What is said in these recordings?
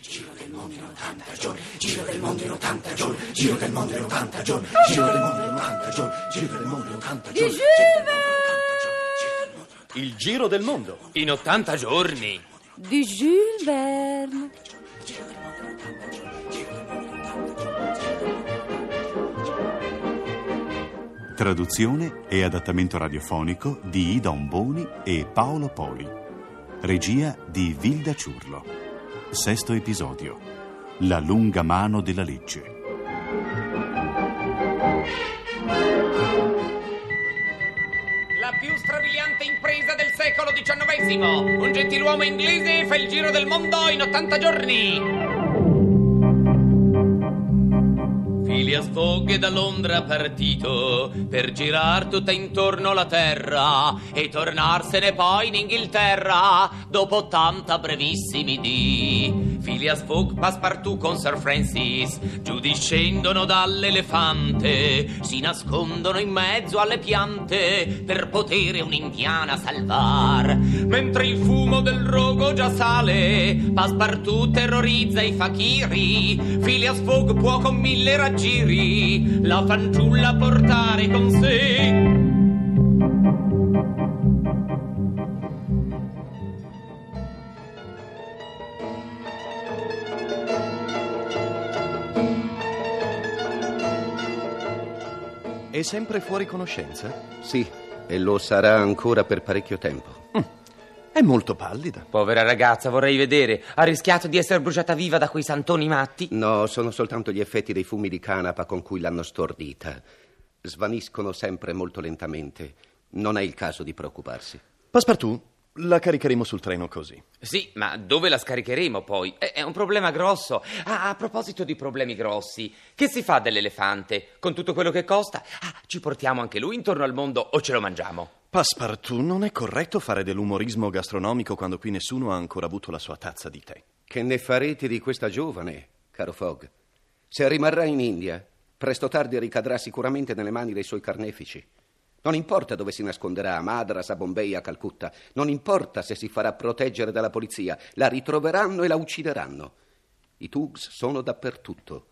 Giro del mondo in 80 giorni, giro del mondo in 80 giorni, giro del mondo in 80 giorni, giro del mondo in 80 giorni, giro del mondo in 80 giorni. Il giro del mondo. In 80 giorni. Di Jules Verne. Traduzione e adattamento radiofonico di Ida Omboni e Paolo Poli. Regia di Vilda Ciurlo. Sesto episodio. La lunga mano della legge. La più strabiliante impresa del secolo XIX. Un gentiluomo inglese fa il giro del mondo in 80 giorni. Fogg è da Londra partito per girar tutta intorno la terra e tornarsene poi in Inghilterra dopo 80 brevissimi dì. Phileas Fogg, Passepartout con Sir Francis giù discendono dall'elefante, si nascondono in mezzo alle piante per potere un'indiana salvar. Mentre il fumo del rogo già sale, Passepartout terrorizza i fakiri, Phileas Fogg può con mille raggiri la fanciulla portare con sé. È sempre fuori conoscenza? Sì, e lo sarà ancora per parecchio tempo. È molto pallida. Povera ragazza, vorrei vedere. Ha rischiato di essere bruciata viva da quei santoni matti? No, sono soltanto gli effetti dei fumi di canapa con cui l'hanno stordita. Svaniscono sempre molto lentamente. Non è il caso di preoccuparsi. Passepartout, la caricheremo sul treno così. Sì, ma dove la scaricheremo poi? È, è un problema grosso. Ah, a proposito di problemi grossi, che si fa dell'elefante? Con tutto quello che costa? Ah, ci portiamo anche lui intorno al mondo o ce lo mangiamo? Passepartout, non è corretto fare dell'umorismo gastronomico quando qui nessuno ha ancora avuto la sua tazza di tè. Che ne farete di questa giovane, caro Fogg? Se rimarrà in India, presto o tardi ricadrà sicuramente nelle mani dei suoi carnefici. Non importa dove si nasconderà, a Madras, a Bombay, a Calcutta. Non importa se si farà proteggere dalla polizia. La ritroveranno e la uccideranno. I Tugs sono dappertutto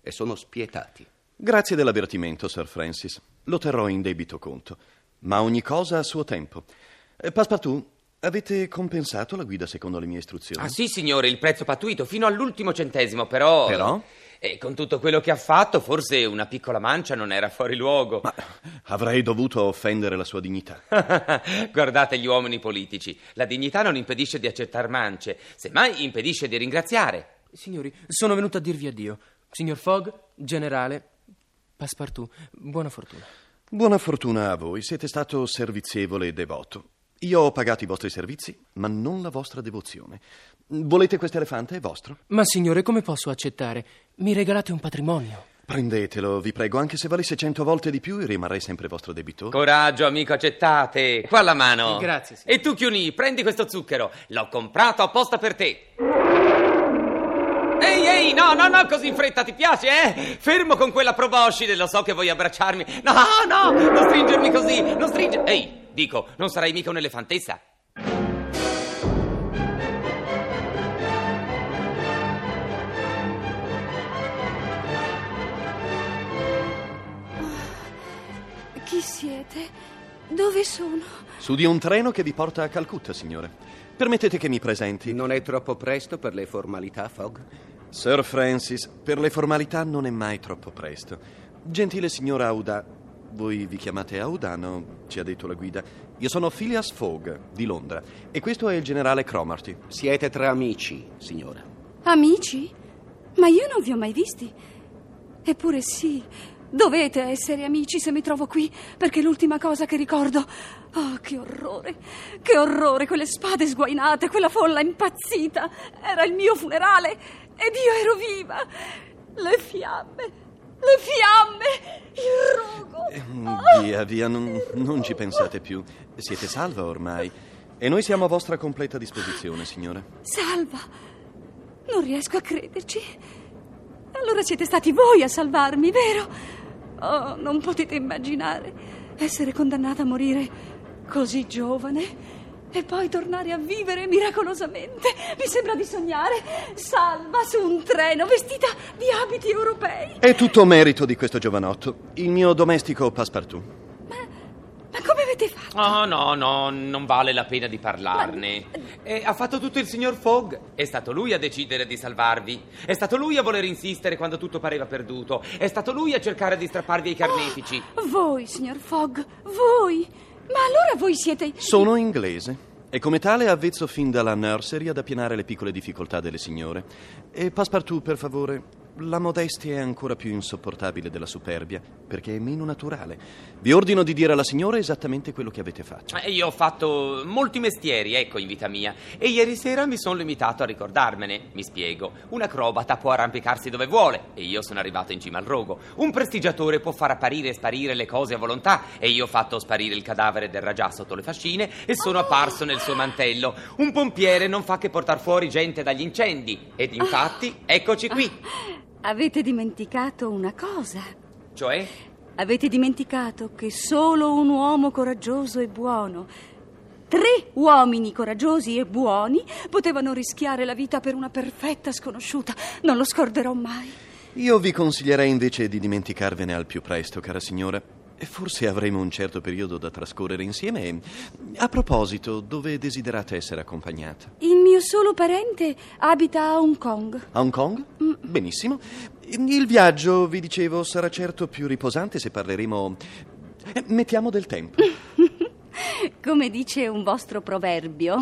e sono spietati. Grazie dell'avvertimento, Sir Francis. Lo terrò in debito conto. Ma ogni cosa a suo tempo. Eh, Passepartout, avete compensato la guida secondo le mie istruzioni? Ah sì, signore, il prezzo pattuito fino all'ultimo centesimo, però... Però? E con tutto quello che ha fatto, forse una piccola mancia non era fuori luogo. Ma avrei dovuto offendere la sua dignità. Guardate gli uomini politici. La dignità non impedisce di accettare mance, semmai impedisce di ringraziare. Signori, sono venuto a dirvi addio. Signor Fogg, generale, Passepartout, buona fortuna. Buona fortuna a voi, siete stato servizievole e devoto. Io ho pagato i vostri servizi, ma non la vostra devozione. Volete questo elefante? È vostro? Ma signore, come posso accettare? Mi regalate un patrimonio. Prendetelo, vi prego, anche se valesse cento volte di più, rimarrei sempre vostro debitore. Coraggio, amico, accettate. Qua la mano. Grazie, signore. E tu, Chiuni, prendi questo zucchero. L'ho comprato apposta per te. Ehi, no, no, no, così in fretta, ti piace, eh? Fermo con quella proboscide, lo so che vuoi abbracciarmi. No, no, non stringermi così, non stringermi. Ehi, dico, non sarai mica un'elefantessa? Chi siete? Dove sono? Su di un treno che vi porta a Calcutta, signore. Permettete che mi presenti. Non è troppo presto per le formalità, Fogg? Sir Francis, per le formalità non è mai troppo presto. Gentile signora Auda, voi vi chiamate Audano, ci ha detto la guida. Io sono Phileas Fogg, di Londra, e questo è il generale Cromarty. Siete tra amici, signora. Amici? Ma io non vi ho mai visti. Eppure sì, dovete essere amici se mi trovo qui, perché l'ultima cosa che ricordo... Oh, che orrore! Che orrore! Quelle spade sguainate, quella folla impazzita. Era il mio funerale ed io ero viva. Le fiamme, le fiamme, il rogo. Eh, Via, via, non, non ci pensate più. Siete salva ormai. E noi siamo a vostra completa disposizione, signora. Salva! Non riesco a crederci. Allora siete stati voi a salvarmi, vero? Oh, non potete immaginare essere condannata a morire così giovane e poi tornare a vivere miracolosamente. Mi sembra di sognare. Salva su un treno, vestita di abiti europei. È tutto merito di questo giovanotto, il mio domestico Passepartout. Ma come avete fatto? Oh, no, no, non vale la pena di parlarne. Eh, ha fatto tutto il signor Fogg. È stato lui a decidere di salvarvi. È stato lui a voler insistere quando tutto pareva perduto. È stato lui a cercare di strapparvi ai carnefici. Voi, signor Fogg, voi. Ma allora voi siete... Sono inglese e come tale avvezzo fin dalla nursery ad appianare le piccole difficoltà delle signore. E Passepartout, per favore, la modestia è ancora più insopportabile della superbia, perché è meno naturale. Vi ordino di dire alla signora esattamente quello che avete fatto. Eh, Io ho fatto molti mestieri, ecco, in vita mia. E ieri sera mi sono limitato a ricordarmene. Mi spiego. Un acrobata può arrampicarsi dove vuole, e io sono arrivato in cima al rogo. Un prestigiatore può far apparire e sparire le cose a volontà, e io ho fatto sparire il cadavere del Rajah sotto le fascine e sono apparso nel suo mantello. Un pompiere non fa che portar fuori gente dagli incendi. Ed infatti, eccoci qui. Avete dimenticato una cosa. Cioè? Avete dimenticato che solo un uomo coraggioso e buono, tre uomini coraggiosi e buoni, potevano rischiare la vita per una perfetta sconosciuta. Non lo scorderò mai. Io vi consiglierei invece di dimenticarvene al più presto, cara signora. Forse avremo un certo periodo da trascorrere insieme. A proposito, dove desiderate essere accompagnata? Il mio solo parente abita a Hong Kong. A Hong Kong? Benissimo. Il viaggio, vi dicevo, sarà certo più riposante se parleremo. eh, Mettiamo del tempo. Come dice un vostro proverbio,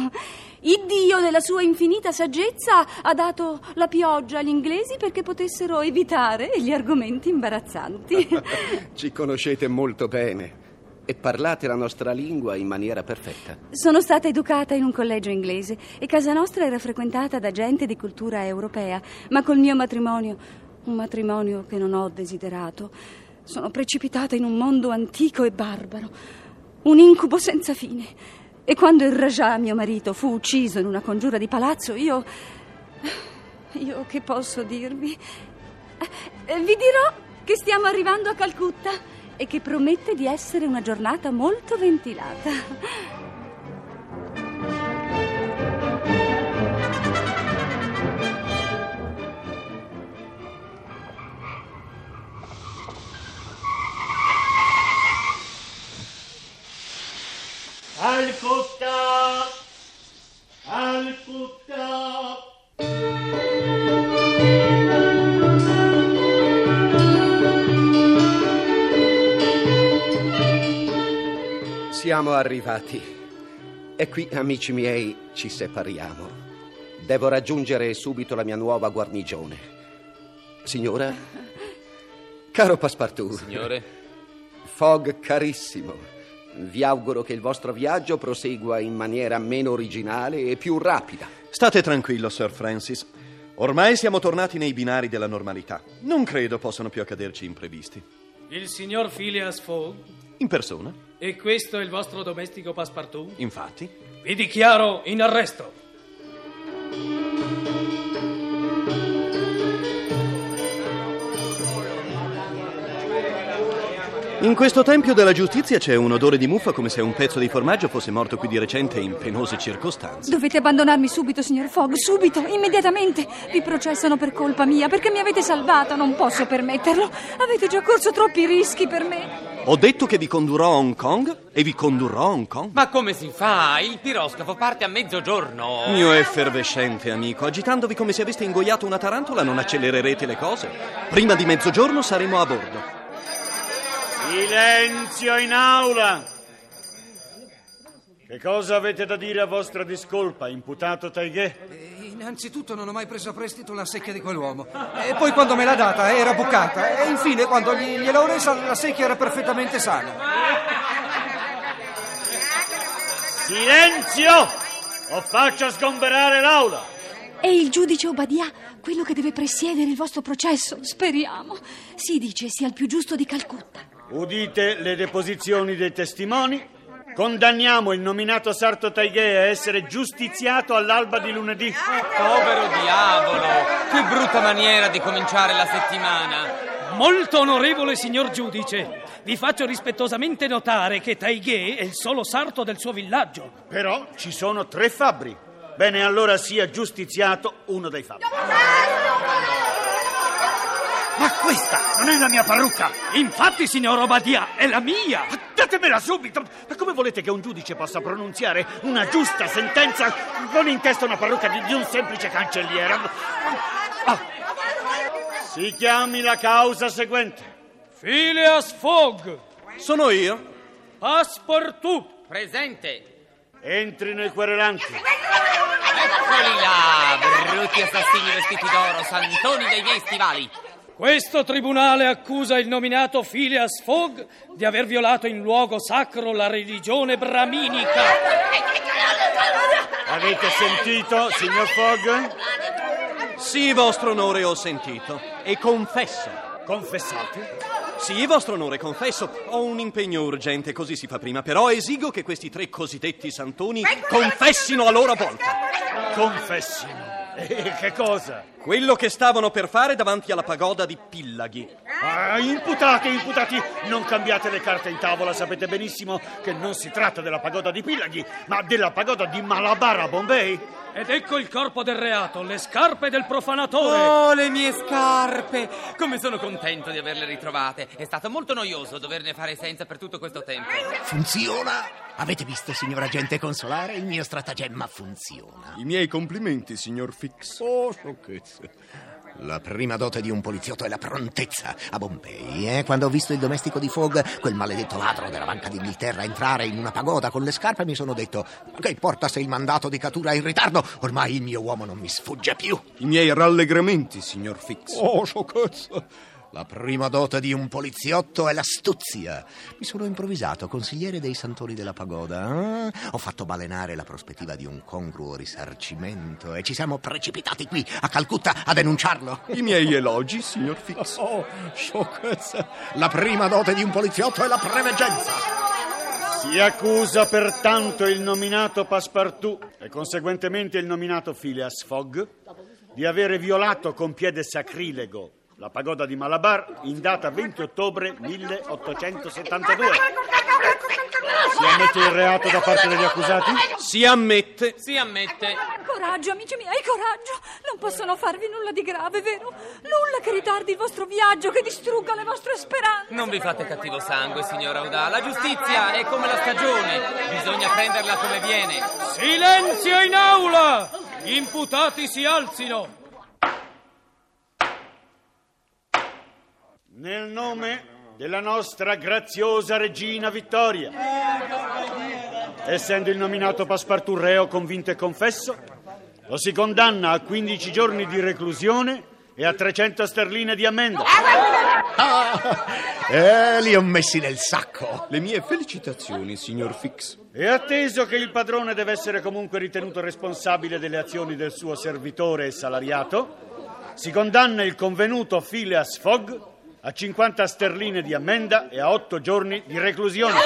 il Dio nella sua infinita saggezza ha dato la pioggia agli inglesi perché potessero evitare gli argomenti imbarazzanti. Ci conoscete molto bene e parlate la nostra lingua in maniera perfetta. Sono stata educata in un collegio inglese e casa nostra era frequentata da gente di cultura europea, ma col mio matrimonio, un matrimonio che non ho desiderato, sono precipitata in un mondo antico e barbaro, un incubo senza fine. E quando il Rajah, mio marito, fu ucciso in una congiura di palazzo, io... Io che posso dirvi? Eh, Vi dirò che stiamo arrivando a Calcutta e che promette di essere una giornata molto ventilata. Calcutta! Calcutta! Siamo arrivati. E qui, amici miei, ci separiamo. Devo raggiungere subito la mia nuova guarnigione. Signora? Caro Passepartout. Signore? Fogg carissimo. Vi auguro che il vostro viaggio prosegua in maniera meno originale e più rapida. State tranquillo, Sir Francis. Ormai siamo tornati nei binari della normalità. Non credo possano più accaderci imprevisti. Il signor Phileas Fogg? In persona, E questo è il vostro domestico Passepartout? infatti. Vi dichiaro in arresto. In questo tempio della giustizia c'è un odore di muffa come se un pezzo di formaggio fosse morto qui di recente in penose circostanze. Dovete abbandonarmi subito, signor Fogg, subito, immediatamente. Vi processano per colpa mia, perché mi avete salvato, non posso permetterlo. Avete già corso troppi rischi per me. Ho detto che vi condurrò a Hong Kong e vi condurrò a Hong Kong. Ma come si fa? Il piroscafo parte a mezzogiorno. Mio effervescente amico, agitandovi come se aveste ingoiato una tarantola non accelererete le cose. Prima di mezzogiorno saremo a bordo. Silenzio in aula! Che cosa avete da dire a vostra discolpa, imputato Taighe? Eh, Innanzitutto non ho mai preso a prestito la secchia di quell'uomo. E poi quando me l'ha data era bucata. E infine quando gli- gliel'ho resa la secchia era perfettamente sana. Silenzio! O faccio sgomberare l'aula! È il giudice Obadia, quello che deve presiedere il vostro processo. Speriamo. Si dice sia il più giusto di Calcutta. Udite le deposizioni dei testimoni. Condanniamo il nominato Sarto Taighe a essere giustiziato all'alba di lunedì. Povero diavolo! Che brutta maniera di cominciare la settimana! Molto onorevole signor giudice, vi faccio rispettosamente notare che Taighe è il solo sarto del suo villaggio. Però ci sono tre fabbri. Bene, allora sia giustiziato uno dei fabbri. Questa non è la mia parrucca! Infatti, signor Obadia, è la mia! Datemela subito! Ma come volete che un giudice possa pronunziare una giusta sentenza con in testa una parrucca di, di un semplice cancelliere? Ah. Si chiami la causa seguente. Phileas Fogg, Sono io. Passepartout. Presente. Entrino i querelanti. Eccoli là, brutti assassini vestiti d'oro, santoni dei miei stivali. Questo tribunale accusa il nominato Phileas Fogg di aver violato in luogo sacro la religione brahminica. Avete sentito, signor Fogg? Sì, vostro onore, ho sentito. E confesso. Confessate. Sì, vostro onore, confesso. Ho un impegno urgente, così si fa prima. Però esigo che questi tre cosiddetti santoni confessino a loro volta. Confessino. E che cosa? Quello che stavano per fare davanti alla pagoda di Pillaghi. Ah, imputati, imputati, non cambiate le carte in tavola, sapete benissimo che non si tratta della pagoda di Pillaghi, ma della pagoda di Malabar a Bombay. Ed ecco il corpo del reato, le scarpe del profanatore. Oh, le mie scarpe! Come sono contento di averle ritrovate. È stato molto noioso doverne fare senza per tutto questo tempo. Funziona? Avete visto, signor agente consolare? Il mio stratagemma funziona. I miei complimenti, signor Fix. Oh, sciocchezze. La prima dote di un poliziotto è la prontezza a Bombay, eh? Quando ho visto il domestico di Fogg, quel maledetto ladro della Banca d'Inghilterra, entrare in una pagoda con le scarpe, mi sono detto: Ma che importa se il mandato di cattura è in ritardo? Ormai il mio uomo non mi sfugge più. I miei rallegramenti, signor Fix. Oh, sciocchezza. La prima dote di un poliziotto è l'astuzia. Mi sono improvvisato consigliere dei santoni della pagoda. eh? Ho fatto balenare la prospettiva di un congruo risarcimento e ci siamo precipitati qui a Calcutta a denunciarlo. I miei elogi, signor Fix. Oh, sciocchezza. La prima dote di un poliziotto è la preveggenza. Si accusa pertanto il nominato Passepartout e conseguentemente il nominato Phileas Fogg di avere violato con piede sacrilego la pagoda di Malabar in data 20 ottobre 1872. Si ammette il reato da parte degli accusati? Si ammette. Si ammette. Coraggio, amici miei, coraggio! Non possono farvi nulla di grave, vero? Nulla che ritardi il vostro viaggio, che distrugga le vostre speranze. Non vi fate cattivo sangue, signora Audà. La giustizia è come la stagione. Bisogna prenderla come viene. Silenzio in aula! Gli imputati si alzino. Nel nome della nostra graziosa regina Vittoria. Essendo il nominato Passepartout reo convinto e confesso, lo si condanna a 15 giorni di reclusione e a 300 sterline di ammenda. Ah, eh, li ho messi nel sacco. Le mie felicitazioni, signor Fix. E atteso che il padrone deve essere comunque ritenuto responsabile delle azioni del suo servitore e salariato, si condanna il convenuto Phileas Fogg a 50 sterline di ammenda e a 8 giorni di reclusione.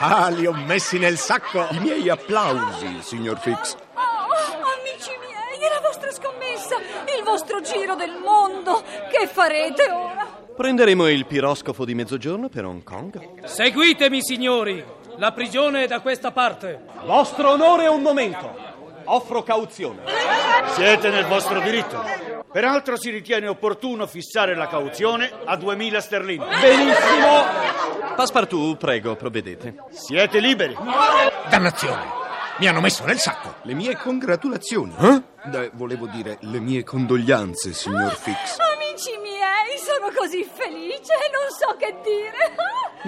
Ah, li ho messi nel sacco. I miei applausi, signor Fix. Oh, amici miei, la vostra scommessa, il vostro giro del mondo. Che farete ora? Prenderemo il piroscofo di mezzogiorno per Hong Kong. Seguitemi, signori. La prigione è da questa parte. Vostro onore, un momento. Offro cauzione. Siete nel vostro diritto. Peraltro si ritiene opportuno fissare la cauzione a 2000 sterline. Benissimo. Passepartout, prego, provvedete. Siete liberi. Dannazione. Mi hanno messo nel sacco. Le mie congratulazioni. Eh, volevo dire le mie condoglianze, signor Fix. Amici miei, sono così felice, non so che dire.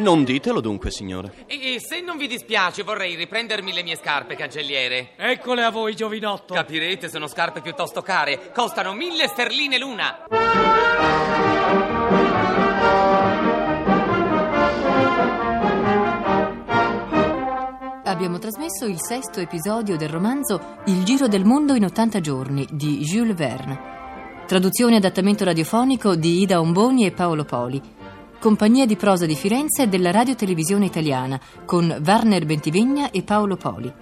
Non ditelo dunque, signore. E, e se non vi dispiace, vorrei riprendermi le mie scarpe, cancelliere. Eccole a voi, giovinotto. Capirete, sono scarpe piuttosto care. Costano mille sterline l'una. Abbiamo trasmesso il sesto episodio del romanzo Il giro del mondo in 80 giorni di Jules Verne. Traduzione e adattamento radiofonico di Ida Omboni e Paolo Poli. Compagnia di prosa di Firenze e della Radio Televisione Italiana con Warner Bentivegna e Paolo Poli.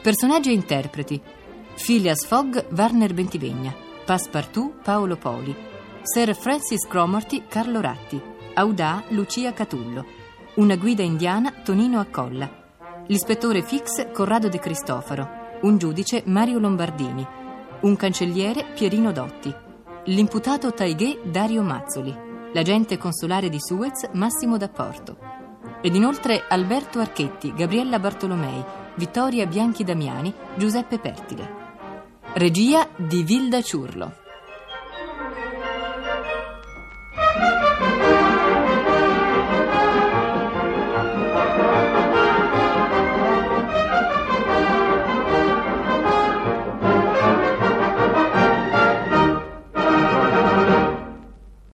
Personaggi e interpreti: Phileas Fogg, Warner Bentivegna, Passepartout, Paolo Poli, Sir Francis Cromarty Carlo Ratti, Audà Lucia Catullo, una guida indiana Tonino Accolla, l'ispettore Fix Corrado De Cristofaro, un giudice Mario Lombardini, un cancelliere Pierino Dotti, l'imputato Taighe Dario Mazzoli, l'agente consolare di Suez Massimo D'Apporto ed inoltre Alberto Archetti, Gabriella Bartolomei, Vittoria Bianchi Damiani, Giuseppe Pertile. Regia di Vilda Ciurlo.